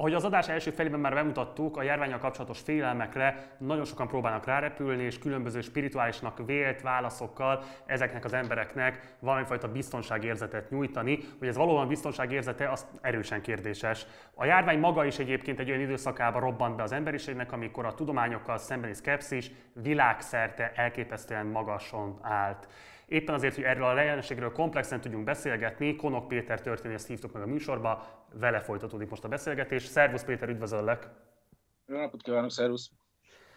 Ahogy az adás első felében már bemutattuk, a járványal kapcsolatos félelmekre nagyon sokan próbálnak rárepülni, és különböző spirituálisnak vélt válaszokkal ezeknek az embereknek valamifajta biztonságérzetet nyújtani. Hogy ez valóban biztonságérzete, az erősen kérdéses. A járvány maga is egyébként egy olyan időszakába robbant be az emberiségnek, amikor a tudományokkal szembeni szkepszis világszerte elképesztően magason állt. Éppen azért, hogy erről a jelenségről komplexen tudjunk beszélgetni, Konok Péter történészt hívtuk meg a műsorba, vele folytatódik most a beszélgetés. Szervusz Péter, üdvözöllek! Jó napot kívánok, szervusz!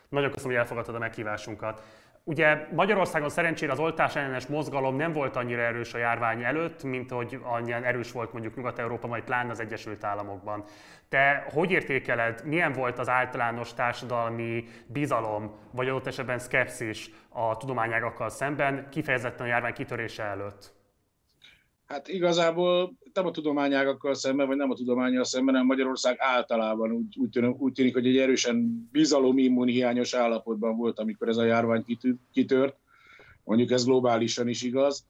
Nagyon köszönöm, hogy elfogadtad a meghívásunkat. Ugye Magyarországon szerencsére az oltás ellenes mozgalom nem volt annyira erős a járvány előtt, mint hogy annyian erős volt mondjuk Nyugat-Európa, majd pláne az Egyesült Államokban. Te hogy értékeled, milyen volt az általános társadalmi bizalom, vagy adott esetben szkepszis a tudományágakkal szemben, kifejezetten a járvány kitörése előtt? Hát igazából nem a tudományágakkal szemben, vagy nem a tudományjal szemben, hanem Magyarország általában úgy, úgy, tűnik, úgy tűnik, hogy egy erősen bizalom immunhiányos állapotban volt, amikor ez a járvány kitört. Mondjuk ez globálisan is igaz.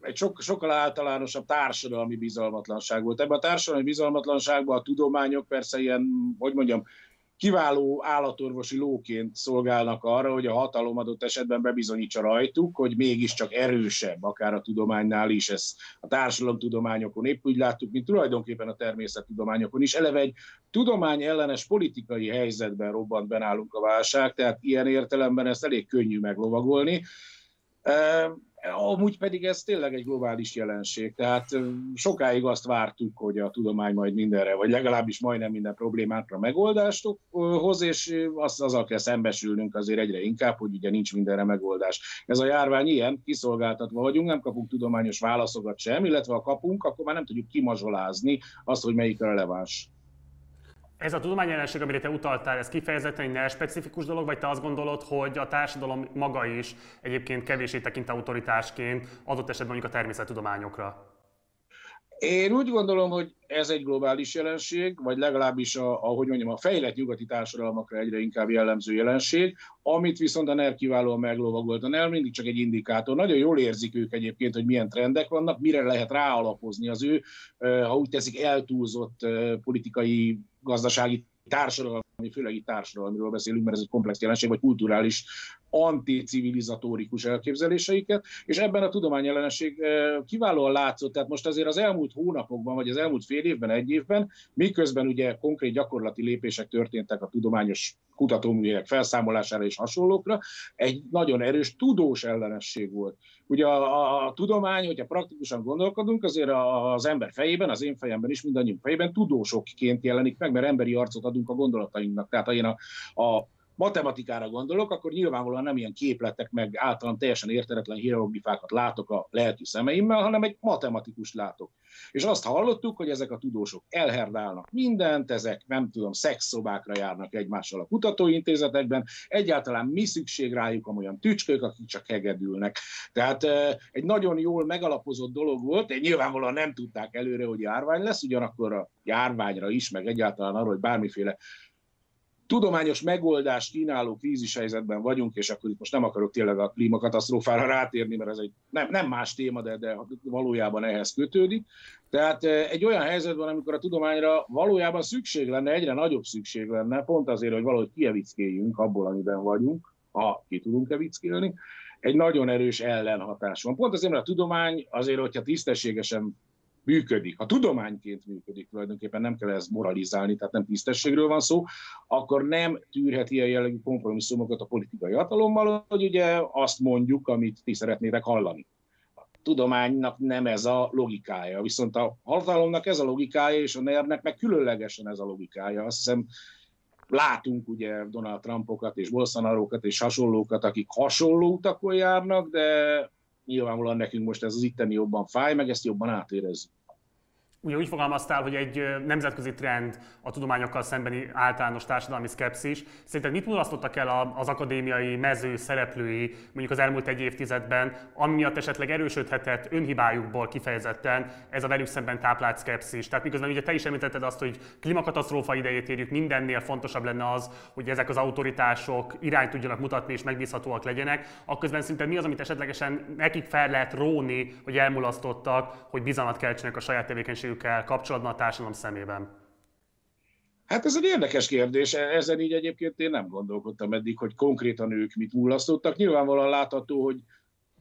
Egy sok, sokkal általánosabb társadalmi bizalmatlanság volt. Ebben a társadalmi bizalmatlanságban a tudományok persze ilyen, hogy mondjam, kiváló állatorvosi lóként szolgálnak arra, hogy a hatalom adott esetben bebizonyítsa rajtuk, hogy mégiscsak erősebb, akár a tudománynál is, ez a társadalomtudományokon épp úgy láttuk, mint tulajdonképpen a természettudományokon is. Eleve egy tudomány ellenes politikai helyzetben robbant be nálunk a válság, tehát ilyen értelemben ezt elég könnyű meglovagolni. Amúgy pedig ez tényleg egy globális jelenség, tehát sokáig azt vártuk, hogy a tudomány majd mindenre, vagy legalábbis majdnem minden problémákra megoldást hoz, és azt azzal kell szembesülnünk azért egyre inkább, hogy ugye nincs mindenre megoldás. Ez a járvány ilyen, kiszolgáltatva vagyunk, nem kapunk tudományos válaszokat sem, illetve ha kapunk, akkor már nem tudjuk kimazsolázni azt, hogy melyik releváns. Ez a tudományjelenség, amire te utaltál, ez kifejezetten egy specifikus dolog, vagy te azt gondolod, hogy a társadalom maga is egyébként kevésé tekint autoritásként adott esetben mondjuk a természettudományokra? Én úgy gondolom, hogy ez egy globális jelenség, vagy legalábbis, a, ahogy mondjam, a fejlett nyugati társadalmakra egyre inkább jellemző jelenség, amit viszont a NER kiválóan meglovagolt. A NER mindig csak egy indikátor. Nagyon jól érzik ők egyébként, hogy milyen trendek vannak, mire lehet ráalapozni az ő, ha úgy teszik, eltúlzott politikai, gazdasági társadalmi, főleg itt társadalmiról beszélünk, mert ez egy komplex jelenség, vagy kulturális anticivilizatórikus elképzeléseiket, és ebben a tudományellenesség eh, kiválóan látszott, tehát most azért az elmúlt hónapokban, vagy az elmúlt fél évben, egy évben, miközben ugye konkrét gyakorlati lépések történtek a tudományos kutatóművek felszámolására és hasonlókra, egy nagyon erős tudós ellenesség volt. Ugye a, a, tudomány, hogyha praktikusan gondolkodunk, azért az ember fejében, az én fejemben is, mindannyiunk fejében tudósokként jelenik meg, mert emberi arcot adunk a gondolatainknak. Tehát én a, a matematikára gondolok, akkor nyilvánvalóan nem ilyen képletek meg általán teljesen értetetlen hieroglifákat látok a lelki szemeimmel, hanem egy matematikus látok. És azt hallottuk, hogy ezek a tudósok elherdálnak mindent, ezek nem tudom, szexszobákra járnak egymással a kutatóintézetekben, egyáltalán mi szükség rájuk, amolyan tücskök, akik csak hegedülnek. Tehát egy nagyon jól megalapozott dolog volt, de nyilvánvalóan nem tudták előre, hogy járvány lesz, ugyanakkor a járványra is, meg egyáltalán arról, hogy bármiféle tudományos megoldást kínáló krízis helyzetben vagyunk, és akkor itt most nem akarok tényleg a klímakatasztrófára rátérni, mert ez egy nem, nem más téma, de, de valójában ehhez kötődik. Tehát eh, egy olyan helyzetben, amikor a tudományra valójában szükség lenne, egyre nagyobb szükség lenne, pont azért, hogy valahogy kievickéljünk abból, amiben vagyunk, ha ki tudunk evickélni, egy nagyon erős ellenhatás van. Pont azért, mert a tudomány azért, hogyha tisztességesen működik, ha tudományként működik, tulajdonképpen nem kell ezt moralizálni, tehát nem tisztességről van szó, akkor nem tűrhet ilyen jellegű kompromisszumokat a politikai hatalommal, hogy ugye azt mondjuk, amit ti szeretnétek hallani. A tudománynak nem ez a logikája, viszont a hatalomnak ez a logikája, és a ner meg különlegesen ez a logikája. Azt hiszem, látunk ugye Donald Trumpokat és Bolsonarokat és hasonlókat, akik hasonló utakon járnak, de nyilvánvalóan nekünk most ez az itteni jobban fáj, meg ezt jobban átérezzük. Ugye úgy fogalmaztál, hogy egy nemzetközi trend a tudományokkal szembeni általános társadalmi szkepszis. Szerinted mit mulasztottak el az akadémiai mező szereplői mondjuk az elmúlt egy évtizedben, ami miatt esetleg erősödhetett önhibájukból kifejezetten ez a velük szemben táplált szkepszis? Tehát miközben ugye te is említetted azt, hogy klímakatasztrófa idejét érjük, mindennél fontosabb lenne az, hogy ezek az autoritások irányt tudjanak mutatni és megbízhatóak legyenek, akközben szinte mi az, amit esetlegesen nekik fel lehet róni, hogy elmulasztottak, hogy bizalmat keltsenek a saját tevékenységük el kapcsolatban a társadalom szemében? Hát ez egy érdekes kérdés, ezen így egyébként én nem gondolkodtam eddig, hogy konkrétan ők mit mulasztottak. Nyilvánvalóan látható, hogy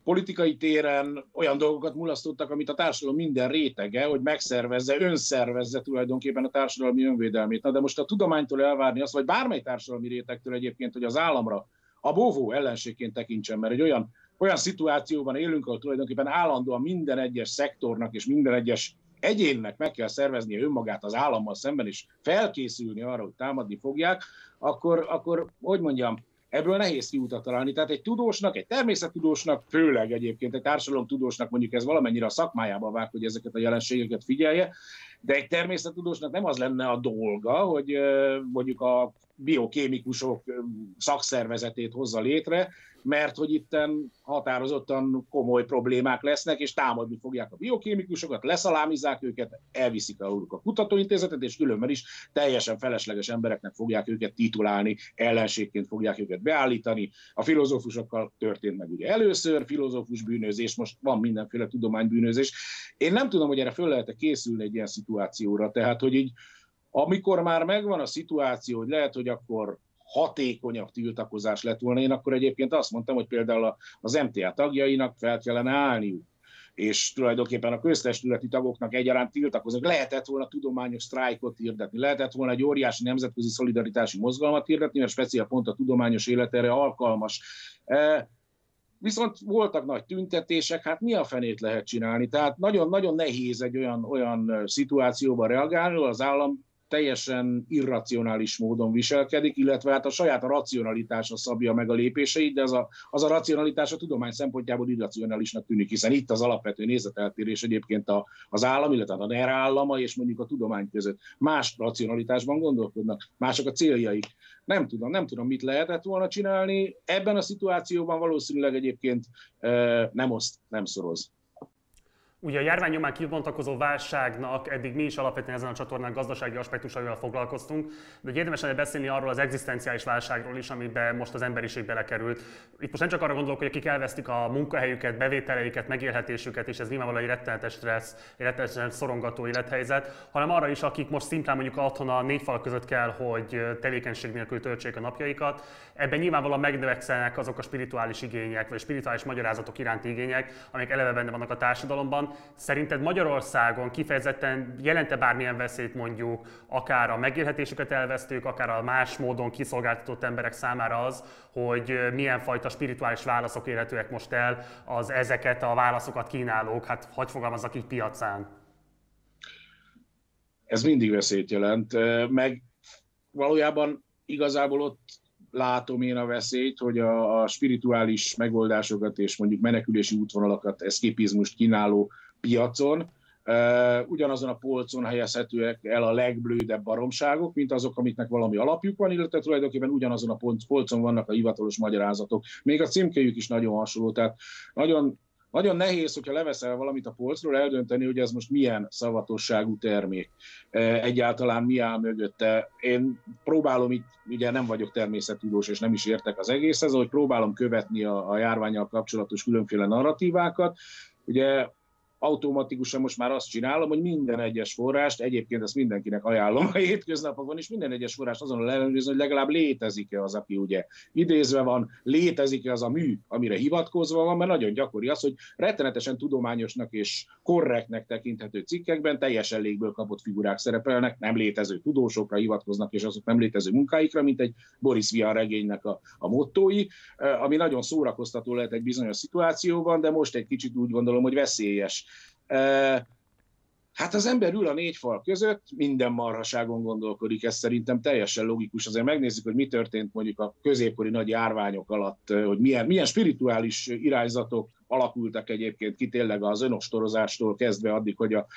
politikai téren olyan dolgokat mulasztottak, amit a társadalom minden rétege, hogy megszervezze, önszervezze tulajdonképpen a társadalmi önvédelmét. Na de most a tudománytól elvárni azt, vagy bármely társadalmi rétegtől egyébként, hogy az államra a bóvó ellenségként tekintsen, mert egy olyan, olyan szituációban élünk, ahol tulajdonképpen állandóan minden egyes szektornak és minden egyes egyénnek meg kell szerveznie önmagát az állammal szemben, és felkészülni arra, hogy támadni fogják, akkor, akkor hogy mondjam, ebből nehéz kiutat találni. Tehát egy tudósnak, egy természettudósnak, főleg egyébként egy társadalomtudósnak mondjuk ez valamennyire a szakmájába vág, hogy ezeket a jelenségeket figyelje, de egy természettudósnak nem az lenne a dolga, hogy mondjuk a biokémikusok szakszervezetét hozza létre, mert hogy itten határozottan komoly problémák lesznek, és támadni fogják a biokémikusokat, leszalámizzák őket, elviszik aluluk a kutatóintézetet, és különben is teljesen felesleges embereknek fogják őket titulálni, ellenségként fogják őket beállítani. A filozófusokkal történt meg ugye először, filozófus bűnözés, most van mindenféle tudománybűnözés. Én nem tudom, hogy erre föl lehet készülni egy ilyen szituációra, tehát hogy így amikor már megvan a szituáció, hogy lehet, hogy akkor hatékonyabb tiltakozás lett volna, én akkor egyébként azt mondtam, hogy például az MTA tagjainak fel kellene állniuk és tulajdonképpen a köztestületi tagoknak egyaránt tiltakoznak. Lehetett volna tudományos sztrájkot hirdetni, lehetett volna egy óriási nemzetközi szolidaritási mozgalmat hirdetni, mert speciál pont a tudományos élet erre alkalmas. E, viszont voltak nagy tüntetések, hát mi a fenét lehet csinálni? Tehát nagyon-nagyon nehéz egy olyan, olyan szituációban reagálni, az állam teljesen irracionális módon viselkedik, illetve hát a saját a racionalitása szabja meg a lépéseit, de az a, az a racionalitás a tudomány szempontjából irracionálisnak tűnik, hiszen itt az alapvető nézeteltérés egyébként a, az állam, illetve a NER állama és mondjuk a tudomány között. Más racionalitásban gondolkodnak, mások a céljaik. Nem tudom, nem tudom, mit lehetett volna csinálni. Ebben a szituációban valószínűleg egyébként nem oszt, nem szoroz. Ugye a járvány nyomán kibontakozó válságnak eddig mi is alapvetően ezen a csatornán gazdasági aspektusaival foglalkoztunk, de érdemes lenne beszélni arról az egzisztenciális válságról is, amiben most az emberiség belekerült. Itt most nem csak arra gondolok, hogy akik elvesztik a munkahelyüket, bevételeiket, megélhetésüket, és ez nyilvánvalóan egy rettenetes stressz, egy rettenetesen szorongató élethelyzet, hanem arra is, akik most szintén mondjuk otthon a négy fal között kell, hogy tevékenység nélkül töltsék a napjaikat. Ebben nyilvánvalóan megnövekszenek azok a spirituális igények, vagy spirituális magyarázatok iránti igények, amik eleve benne vannak a társadalomban, Szerinted Magyarországon kifejezetten jelente bármilyen veszélyt mondjuk akár a megélhetésüket elvesztők, akár a más módon kiszolgáltatott emberek számára az, hogy milyen fajta spirituális válaszok érhetőek most el az ezeket a válaszokat kínálók, hát hogy fogalmazzak így piacán? Ez mindig veszélyt jelent, meg valójában igazából ott látom én a veszélyt, hogy a, a spirituális megoldásokat és mondjuk menekülési útvonalakat, eszképizmust kínáló piacon, ugyanazon a polcon helyezhetőek el a legblődebb baromságok, mint azok, amiknek valami alapjuk van, illetve tulajdonképpen ugyanazon a polcon vannak a hivatalos magyarázatok. Még a címkéjük is nagyon hasonló, tehát nagyon nagyon nehéz, hogyha leveszel valamit a polcról, eldönteni, hogy ez most milyen szavatosságú termék, egyáltalán mi áll mögötte. Én próbálom itt, ugye nem vagyok természettudós, és nem is értek az egészhez, hogy próbálom követni a, a járványal kapcsolatos különféle narratívákat. Ugye automatikusan most már azt csinálom, hogy minden egyes forrást, egyébként ezt mindenkinek ajánlom a hétköznapokban is, minden egyes forrást azon ellenőrizni, hogy legalább létezik-e az, aki ugye idézve van, létezik-e az a mű, amire hivatkozva van, mert nagyon gyakori az, hogy rettenetesen tudományosnak és korrektnek tekinthető cikkekben teljesen légből kapott figurák szerepelnek, nem létező tudósokra hivatkoznak, és azok nem létező munkáikra, mint egy Boris Vian regénynek a, a mottói, eh, ami nagyon szórakoztató lehet egy bizonyos szituációban, de most egy kicsit úgy gondolom, hogy veszélyes Hát az ember ül a négy fal között, minden marhaságon gondolkodik, ez szerintem teljesen logikus. Azért megnézzük, hogy mi történt mondjuk a középkori nagy járványok alatt, hogy milyen, milyen spirituális irányzatok alakultak egyébként ki tényleg az önostorozástól kezdve addig, hogy a,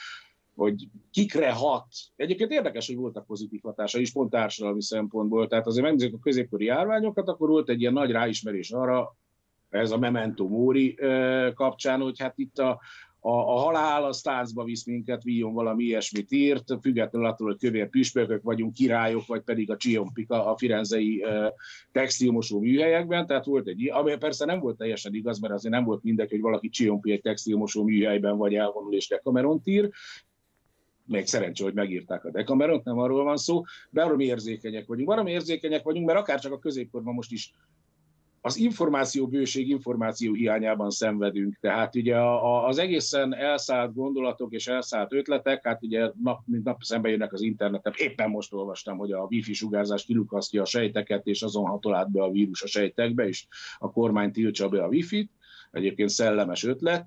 hogy kikre hat. Egyébként érdekes, hogy voltak pozitív hatása is, pont társadalmi szempontból. Tehát azért megnézzük a középkori járványokat, akkor volt egy ilyen nagy ráismerés arra, ez a memento mori kapcsán, hogy hát itt a, a, a halál az táncba visz minket, víjon valami ilyesmit írt, függetlenül attól, hogy kövér püspökök vagyunk, királyok, vagy pedig a Csiompika a firenzei uh, textilmosó műhelyekben, tehát volt egy, ami persze nem volt teljesen igaz, mert azért nem volt mindegy, hogy valaki Csiompi egy textilmosó műhelyben vagy elvonul és Decameron ír, még szerencsé, hogy megírták a Decameront, nem arról van szó, baromi érzékenyek vagyunk. Baromi érzékenyek vagyunk, mert akár csak a középkorban most is az információ bőség, információ hiányában szenvedünk. Tehát ugye az egészen elszállt gondolatok és elszállt ötletek, hát ugye nap, mint nap szembe jönnek az interneten. Éppen most olvastam, hogy a wifi sugárzás kilukasztja a sejteket, és azon hatol be a vírus a sejtekbe, és a kormány tiltsa be a wifi-t. Egyébként szellemes ötlet.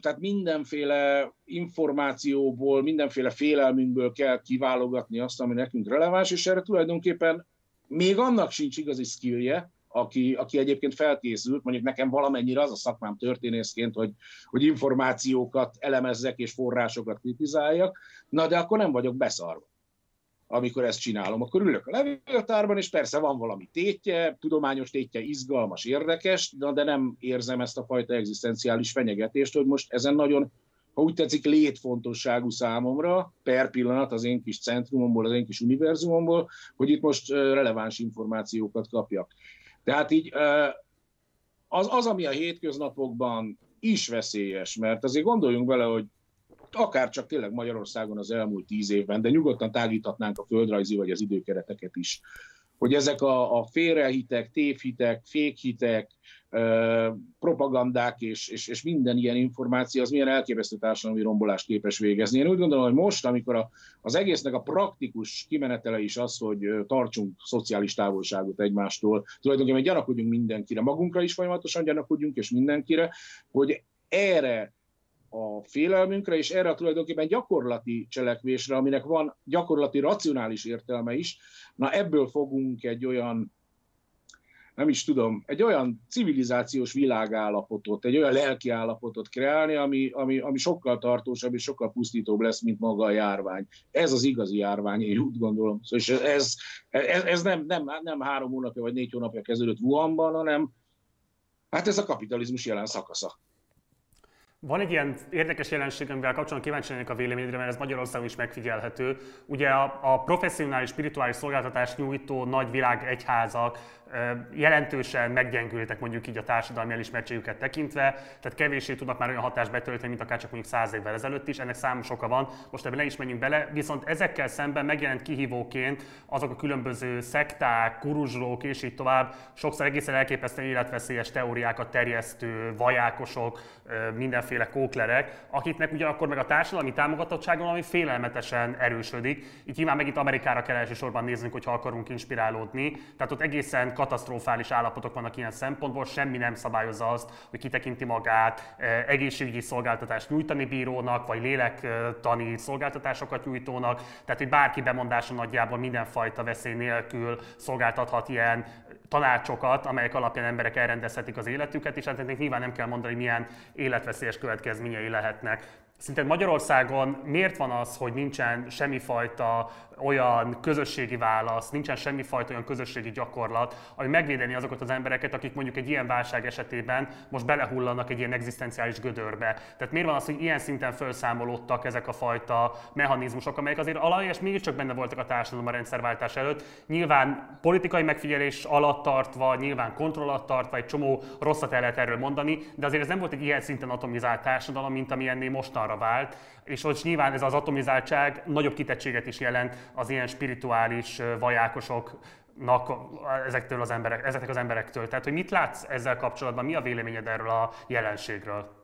Tehát mindenféle információból, mindenféle félelmünkből kell kiválogatni azt, ami nekünk releváns, és erre tulajdonképpen még annak sincs igazi skillje, aki, aki egyébként felkészült, mondjuk nekem valamennyire az a szakmám történészként, hogy, hogy információkat elemezzek és forrásokat kritizáljak, na de akkor nem vagyok beszarva amikor ezt csinálom. Akkor ülök a levéltárban, és persze van valami tétje, tudományos tétje, izgalmas, érdekes, de nem érzem ezt a fajta egzisztenciális fenyegetést, hogy most ezen nagyon, ha úgy tetszik, létfontosságú számomra, per pillanat az én kis centrumomból, az én kis univerzumomból, hogy itt most releváns információkat kapjak. Tehát így az, az, ami a hétköznapokban is veszélyes, mert azért gondoljunk bele, hogy akár csak tényleg Magyarországon az elmúlt tíz évben, de nyugodtan tágíthatnánk a földrajzi vagy az időkereteket is, hogy ezek a, a félrehitek, tévhitek, fékhitek, propagandák és, és, és minden ilyen információ az milyen elképesztő társadalmi rombolást képes végezni. Én úgy gondolom, hogy most, amikor a, az egésznek a praktikus kimenetele is az, hogy tartsunk szociális távolságot egymástól, tulajdonképpen gyanakodjunk mindenkire, magunkra is folyamatosan gyanakodjunk, és mindenkire, hogy erre a félelmünkre, és erre a tulajdonképpen gyakorlati cselekvésre, aminek van gyakorlati racionális értelme is, na ebből fogunk egy olyan nem is tudom, egy olyan civilizációs világállapotot, egy olyan lelki állapotot kreálni, ami, ami, ami sokkal tartósabb és sokkal pusztítóbb lesz, mint maga a járvány. Ez az igazi járvány, én úgy gondolom. Szóval és ez, ez, ez nem, nem, nem három hónapja vagy négy hónapja kezdődött Wuhanban, hanem hát ez a kapitalizmus jelen szakasza. Van egy ilyen érdekes jelenség, amivel kapcsolatban kíváncsi lennék a véleményedre, mert ez Magyarországon is megfigyelhető. Ugye a, a professzionális, spirituális szolgáltatás nyújtó nagy világ egyházak, jelentősen meggyengültek mondjuk így a társadalmi elismertségüket tekintve, tehát kevéssé tudnak már olyan hatást betölteni, mint akár csak mondjuk száz évvel ezelőtt is, ennek számos oka van, most ebben ne is menjünk bele, viszont ezekkel szemben megjelent kihívóként azok a különböző szekták, kuruzslók és így tovább, sokszor egészen elképesztően életveszélyes teóriákat terjesztő vajákosok, mindenféle kóklerek, akiknek ugyanakkor meg a társadalmi támogatottsága valami félelmetesen erősödik. Így nyilván megint Amerikára kell elsősorban néznünk, hogyha akarunk inspirálódni. Tehát ott egészen katasztrofális állapotok vannak ilyen szempontból, semmi nem szabályozza azt, hogy kitekinti magát eh, egészségügyi szolgáltatást nyújtani bírónak, vagy lélektani szolgáltatásokat nyújtónak, tehát hogy bárki bemondása nagyjából mindenfajta veszély nélkül szolgáltathat ilyen tanácsokat, amelyek alapján emberek elrendezhetik az életüket, és hát nyilván nem kell mondani, hogy milyen életveszélyes következményei lehetnek. Szinte Magyarországon miért van az, hogy nincsen semmifajta olyan közösségi válasz, nincsen semmifajta olyan közösségi gyakorlat, ami megvédeni azokat az embereket, akik mondjuk egy ilyen válság esetében most belehullanak egy ilyen egzisztenciális gödörbe. Tehát miért van az, hogy ilyen szinten felszámolódtak ezek a fajta mechanizmusok, amelyek azért alapján mégiscsak benne voltak a társadalom a rendszerváltás előtt. Nyilván politikai megfigyelés alatt tartva, nyilván kontroll alatt tartva, egy csomó rosszat el lehet erről mondani, de azért ez nem volt egy ilyen szinten atomizált társadalom, mint amilyenné mostanra vált, és hogy nyilván ez az atomizáltság nagyobb kitettséget is jelent az ilyen spirituális vajákosoknak ezektől az emberek, ezeknek az emberektől. Tehát, hogy mit látsz ezzel kapcsolatban, mi a véleményed erről a jelenségről?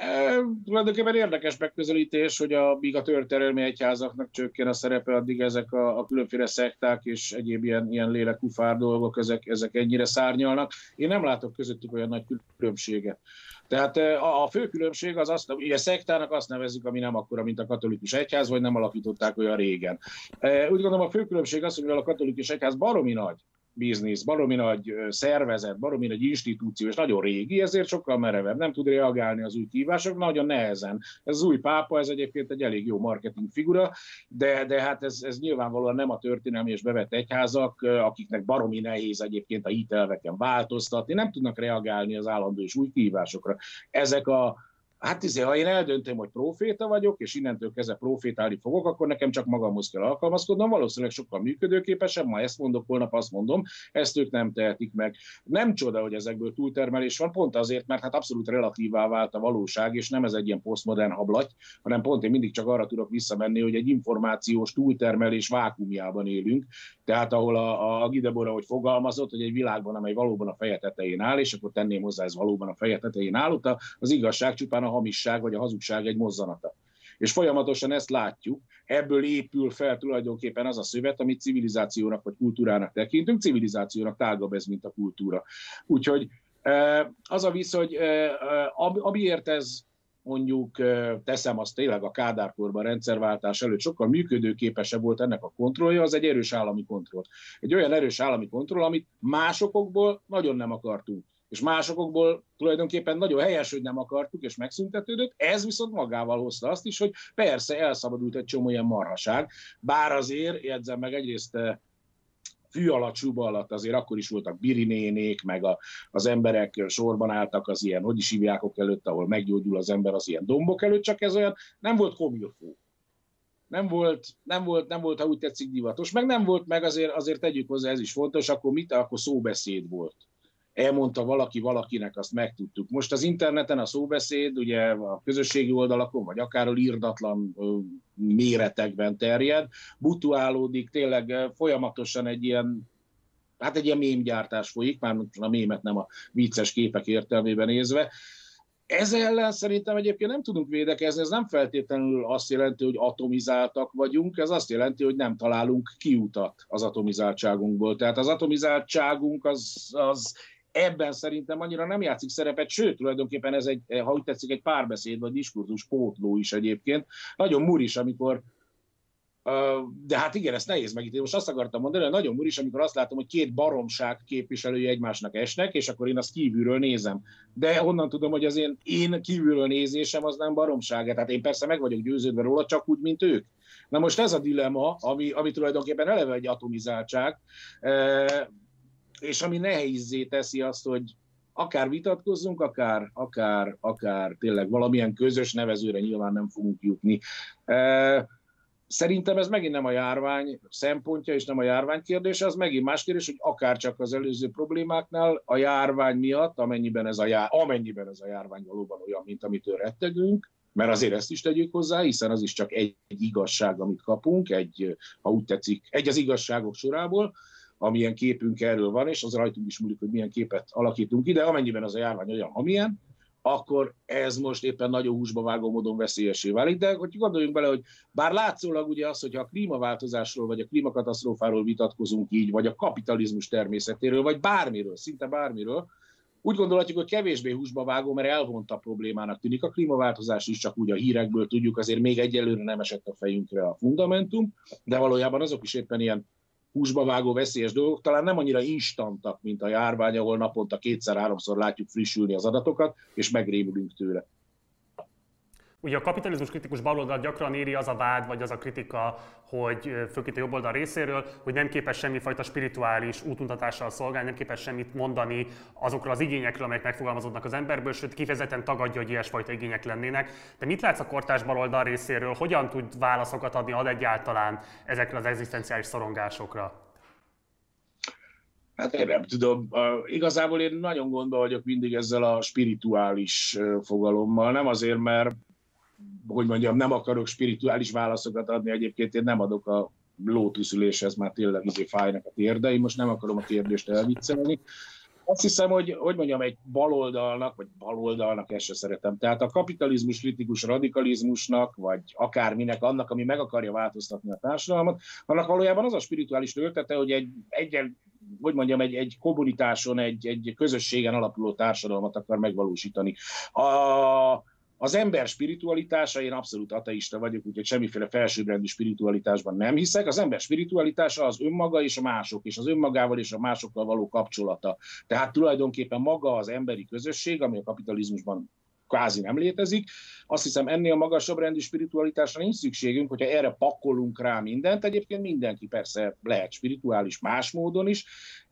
E, tulajdonképpen érdekes megközelítés, hogy a, míg a történelmi egyházaknak csökken a szerepe, addig ezek a, a különféle szekták és egyéb ilyen, ilyen lélekufár dolgok, ezek, ezek ennyire szárnyalnak. Én nem látok közöttük olyan nagy különbséget. Tehát a fő különbség az azt, ugye szektának azt nevezzük, ami nem akkora, mint a katolikus egyház, vagy nem alapították olyan régen. Úgy gondolom a fő különbség az, hogy mivel a katolikus egyház baromi nagy, biznisz, baromi nagy szervezet, baromi nagy institúció, és nagyon régi, ezért sokkal merevebb, nem tud reagálni az új kívások, nagyon nehezen. Ez az új pápa, ez egyébként egy elég jó marketing figura, de, de hát ez, ez nyilvánvalóan nem a történelmi és bevett egyházak, akiknek baromi nehéz egyébként a hitelveken változtatni, nem tudnak reagálni az állandó és új kívásokra. Ezek a Hát izé, ha én eldöntöm, hogy proféta vagyok, és innentől kezdve profétálni fogok, akkor nekem csak magamhoz kell alkalmazkodnom, valószínűleg sokkal működőképesebb, ma ezt mondok, holnap azt mondom, ezt ők nem tehetik meg. Nem csoda, hogy ezekből túltermelés van, pont azért, mert hát abszolút relatívá vált a valóság, és nem ez egy ilyen posztmodern hablaty, hanem pont én mindig csak arra tudok visszamenni, hogy egy információs túltermelés vákumjában élünk, tehát ahol a, a Gidebora, hogy fogalmazott, hogy egy világban, amely valóban a feje tetején áll, és akkor tenném hozzá, ez valóban a feje tetején áll, az igazság csupán a hamisság vagy a hazugság egy mozzanata. És folyamatosan ezt látjuk, ebből épül fel tulajdonképpen az a szövet, amit civilizációnak vagy kultúrának tekintünk. Civilizációnak tágabb ez, mint a kultúra. Úgyhogy az a visz, hogy amiért ez mondjuk teszem azt tényleg a kádárkorban rendszerváltás előtt sokkal működőképesebb volt ennek a kontrollja, az egy erős állami kontroll. Egy olyan erős állami kontroll, amit másokból nagyon nem akartunk és másokból tulajdonképpen nagyon helyes, hogy nem akartuk, és megszüntetődött. Ez viszont magával hozta azt is, hogy persze elszabadult egy csomó ilyen marhaság, bár azért, jegyzem meg egyrészt eh, fű alatt, suba alatt azért akkor is voltak birinénék, meg a, az emberek sorban álltak az ilyen, hogy is hívják előtt, ahol meggyógyul az ember az ilyen dombok előtt, csak ez olyan, nem volt komilfó. Nem volt, nem volt, nem volt, ha úgy tetszik, divatos, meg nem volt, meg azért, azért tegyük hozzá, ez is fontos, akkor mit, akkor szóbeszéd volt elmondta valaki valakinek, azt megtudtuk. Most az interneten a szóbeszéd, ugye a közösségi oldalakon, vagy akár a írdatlan méretekben terjed, butuálódik, tényleg folyamatosan egy ilyen hát egy ilyen mémgyártás folyik, már a mémet nem a vicces képek értelmében nézve. Ez ellen szerintem egyébként nem tudunk védekezni, ez nem feltétlenül azt jelenti, hogy atomizáltak vagyunk, ez azt jelenti, hogy nem találunk kiutat az atomizáltságunkból. Tehát az atomizáltságunk az, az ebben szerintem annyira nem játszik szerepet, sőt, tulajdonképpen ez egy, ha úgy tetszik, egy párbeszéd vagy diskurzus pótló is egyébként. Nagyon muris, amikor de hát igen, ezt nehéz megítélni. Most azt akartam mondani, hogy nagyon muris, amikor azt látom, hogy két baromság képviselői egymásnak esnek, és akkor én azt kívülről nézem. De honnan tudom, hogy az én, én kívülről nézésem az nem baromság. Tehát én persze meg vagyok győződve róla, csak úgy, mint ők. Na most ez a dilemma, ami, ami tulajdonképpen eleve egy atomizáltság, és ami nehézé teszi azt, hogy akár vitatkozzunk, akár, akár, akár tényleg valamilyen közös nevezőre nyilván nem fogunk jutni. Szerintem ez megint nem a járvány szempontja, és nem a járvány kérdése, az megint más kérdés, hogy akár csak az előző problémáknál a járvány miatt, amennyiben ez a, jár, amennyiben ez a járvány valóban olyan, mint amitől rettegünk, mert azért ezt is tegyük hozzá, hiszen az is csak egy, egy igazság, amit kapunk, egy, ha úgy tetszik, egy az igazságok sorából, amilyen képünk erről van, és az rajtunk is múlik, hogy milyen képet alakítunk ide, amennyiben az a járvány olyan, amilyen, akkor ez most éppen nagyon húsba vágó módon veszélyesé válik. De hogy gondoljunk bele, hogy bár látszólag ugye az, hogyha a klímaváltozásról vagy a klímakatasztrófáról vitatkozunk így, vagy a kapitalizmus természetéről, vagy bármiről, szinte bármiről, úgy gondolhatjuk, hogy kevésbé húsba vágó, mert elvonta problémának tűnik. A klímaváltozás is csak úgy a hírekből tudjuk, azért még egyelőre nem esett a fejünkre a fundamentum, de valójában azok is éppen ilyen húsba vágó veszélyes dolgok, talán nem annyira instantak, mint a járvány, ahol naponta kétszer-háromszor látjuk frissülni az adatokat, és megrémülünk tőle. Ugye a kapitalizmus kritikus baloldal gyakran éri az a vád, vagy az a kritika, hogy főként a oldal részéről, hogy nem képes semmifajta spirituális útmutatással szolgálni, nem képes semmit mondani azokról az igényekről, amelyek megfogalmazódnak az emberből, sőt kifejezetten tagadja, hogy ilyesfajta igények lennének. De mit látsz a kortás baloldal részéről, hogyan tud válaszokat adni, ad egyáltalán ezekre az egzisztenciális szorongásokra? Hát én nem tudom. Igazából én nagyon gondba vagyok mindig ezzel a spirituális fogalommal. Nem azért, mert hogy mondjam, nem akarok spirituális válaszokat adni, egyébként én nem adok a lótűszüléshez, már tényleg azért fájnak a térdei, most nem akarom a kérdést elviccelni. Azt hiszem, hogy, hogy mondjam, egy baloldalnak, vagy baloldalnak ezt se szeretem. Tehát a kapitalizmus kritikus radikalizmusnak, vagy akárminek, annak, ami meg akarja változtatni a társadalmat, annak valójában az a spirituális töltete, hogy egy egyen, hogy mondjam, egy, egy kommunitáson, egy, egy közösségen alapuló társadalmat akar megvalósítani. A, az ember spiritualitása, én abszolút ateista vagyok, úgyhogy semmiféle felsőbbrendű spiritualitásban nem hiszek. Az ember spiritualitása az önmaga és a mások, és az önmagával és a másokkal való kapcsolata. Tehát tulajdonképpen maga az emberi közösség, ami a kapitalizmusban kvázi nem létezik. Azt hiszem ennél magasabb rendű spiritualitásra nincs szükségünk, hogyha erre pakolunk rá mindent. Egyébként mindenki persze lehet spirituális más módon is.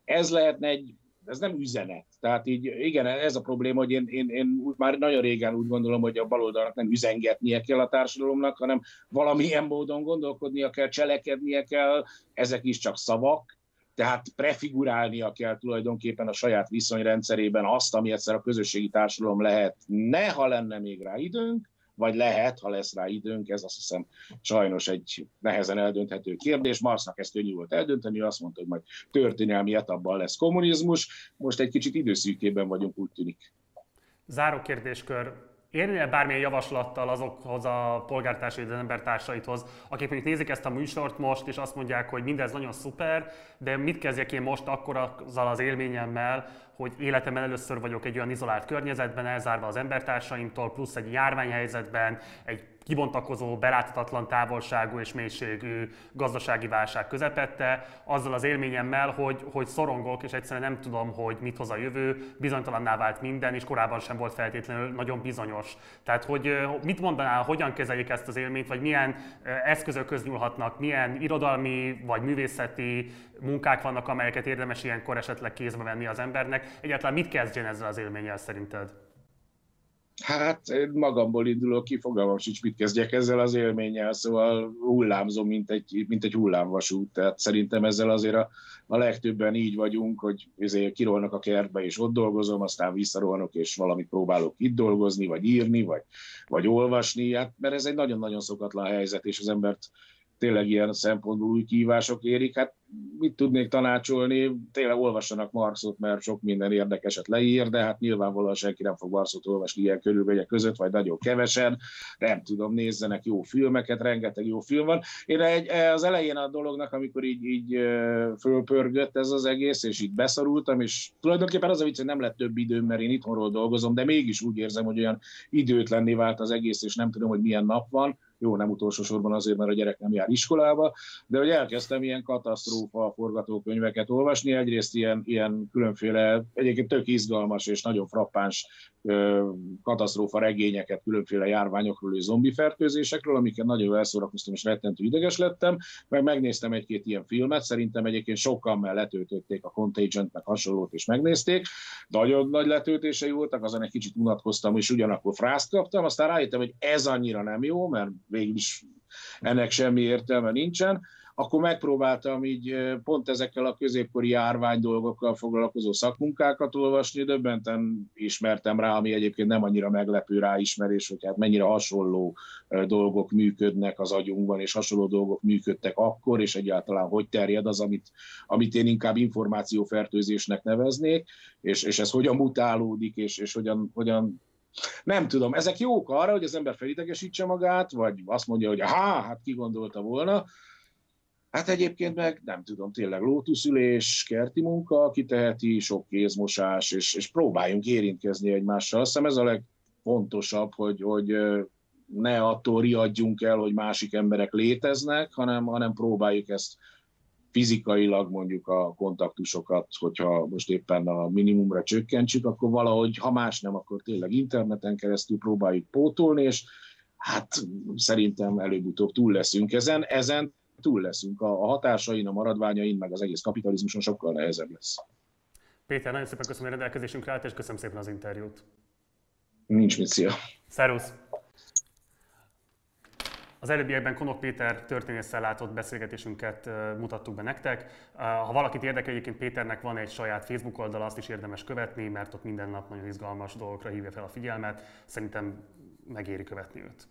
Ez lehetne egy ez nem üzenet. Tehát így, igen, ez a probléma, hogy én, én, én már nagyon régen úgy gondolom, hogy a baloldalnak nem üzengetnie kell a társadalomnak, hanem valamilyen módon gondolkodnia kell, cselekednie kell, ezek is csak szavak, tehát prefigurálnia kell tulajdonképpen a saját viszonyrendszerében azt, ami egyszer a közösségi társadalom lehet, ne ha lenne még rá időnk, vagy lehet, ha lesz rá időnk, ez azt hiszem sajnos egy nehezen eldönthető kérdés. Marsznak ezt könnyű volt eldönteni, azt mondta, hogy majd történelmi etapban lesz kommunizmus, most egy kicsit időszűkében vagyunk, úgy tűnik. Záró kérdéskör, érnie bármilyen javaslattal azokhoz a polgártársai, az embertársaithoz, akik mondjuk nézik ezt a műsort most, és azt mondják, hogy mindez nagyon szuper, de mit kezdjek én most akkor azzal az élményemmel, hogy életemben először vagyok egy olyan izolált környezetben, elzárva az embertársaimtól, plusz egy járványhelyzetben, egy kibontakozó, beláthatatlan távolságú és mélységű gazdasági válság közepette, azzal az élményemmel, hogy, hogy szorongok, és egyszerűen nem tudom, hogy mit hoz a jövő, bizonytalanná vált minden, és korábban sem volt feltétlenül nagyon bizonyos. Tehát, hogy mit mondanál, hogyan kezeljék ezt az élményt, vagy milyen eszközök köznyúlhatnak, milyen irodalmi vagy művészeti munkák vannak, amelyeket érdemes ilyenkor esetleg kézbe venni az embernek. Egyáltalán mit kezdjen ezzel az élménnyel szerinted? Hát magamból indulok ki, fogalmam sincs, mit kezdjek ezzel az élménnyel, szóval hullámzom, mint egy, mint egy hullámvasút, tehát szerintem ezzel azért a, a legtöbben így vagyunk, hogy ezért kirolnak a kertbe, és ott dolgozom, aztán visszarolnak, és valamit próbálok itt dolgozni, vagy írni, vagy, vagy olvasni, hát, mert ez egy nagyon-nagyon szokatlan helyzet, és az embert tényleg ilyen szempontból új kívások érik. Hát mit tudnék tanácsolni? Tényleg olvassanak Marxot, mert sok minden érdekeset leír, de hát nyilvánvalóan senki nem fog Marxot olvasni ilyen körülmények között, vagy nagyon kevesen. Nem tudom, nézzenek jó filmeket, rengeteg jó film van. Én egy, az elején a dolognak, amikor így, így fölpörgött ez az egész, és így beszorultam, és tulajdonképpen az a vicc, hogy nem lett több időm, mert én itthonról dolgozom, de mégis úgy érzem, hogy olyan időtlenné vált az egész, és nem tudom, hogy milyen nap van jó, nem utolsó sorban azért, mert a gyerek nem jár iskolába, de hogy elkezdtem ilyen katasztrófa forgatókönyveket olvasni, egyrészt ilyen, ilyen különféle, egyébként tök izgalmas és nagyon frappáns katasztrófa regényeket különféle járványokról és zombi fertőzésekről, amiket nagyon elszórakoztam és rettentő ideges lettem, meg megnéztem egy-két ilyen filmet, szerintem egyébként sokan már letöltötték a Contagion-t, meg hasonlót is megnézték, nagyon nagy letöltései voltak, azon egy kicsit unatkoztam, és ugyanakkor frászt kaptam, aztán rájöttem, hogy ez annyira nem jó, mert végülis ennek semmi értelme nincsen, akkor megpróbáltam így pont ezekkel a középkori járvány dolgokkal foglalkozó szakmunkákat olvasni, döbbenten ismertem rá, ami egyébként nem annyira meglepő ráismerés, hogy hát mennyire hasonló dolgok működnek az agyunkban, és hasonló dolgok működtek akkor, és egyáltalán hogy terjed az, amit, amit én inkább információfertőzésnek neveznék, és, és ez hogyan mutálódik, és, és hogyan, hogyan nem tudom, ezek jók arra, hogy az ember felidegesítse magát, vagy azt mondja, hogy ha, hát ki gondolta volna, Hát egyébként meg nem tudom, tényleg lótuszülés, kerti munka, kiteheti, sok kézmosás, és, és próbáljunk érintkezni egymással. Azt hiszem ez a legfontosabb, hogy, hogy ne attól riadjunk el, hogy másik emberek léteznek, hanem, hanem próbáljuk ezt fizikailag mondjuk a kontaktusokat, hogyha most éppen a minimumra csökkentsük, akkor valahogy, ha más nem, akkor tényleg interneten keresztül próbáljuk pótolni, és hát szerintem előbb-utóbb túl leszünk ezen. Ezen túl leszünk. A, hatásain, a maradványain, meg az egész kapitalizmuson sokkal nehezebb lesz. Péter, nagyon szépen köszönöm a rendelkezésünkre állt, és köszönöm szépen az interjút. Nincs mit, szia. Szervusz. Az előbbiekben Konok Péter történésszel látott beszélgetésünket mutattuk be nektek. Ha valakit érdekel, egyébként Péternek van egy saját Facebook oldala, azt is érdemes követni, mert ott minden nap nagyon izgalmas dolgokra hívja fel a figyelmet. Szerintem megéri követni őt.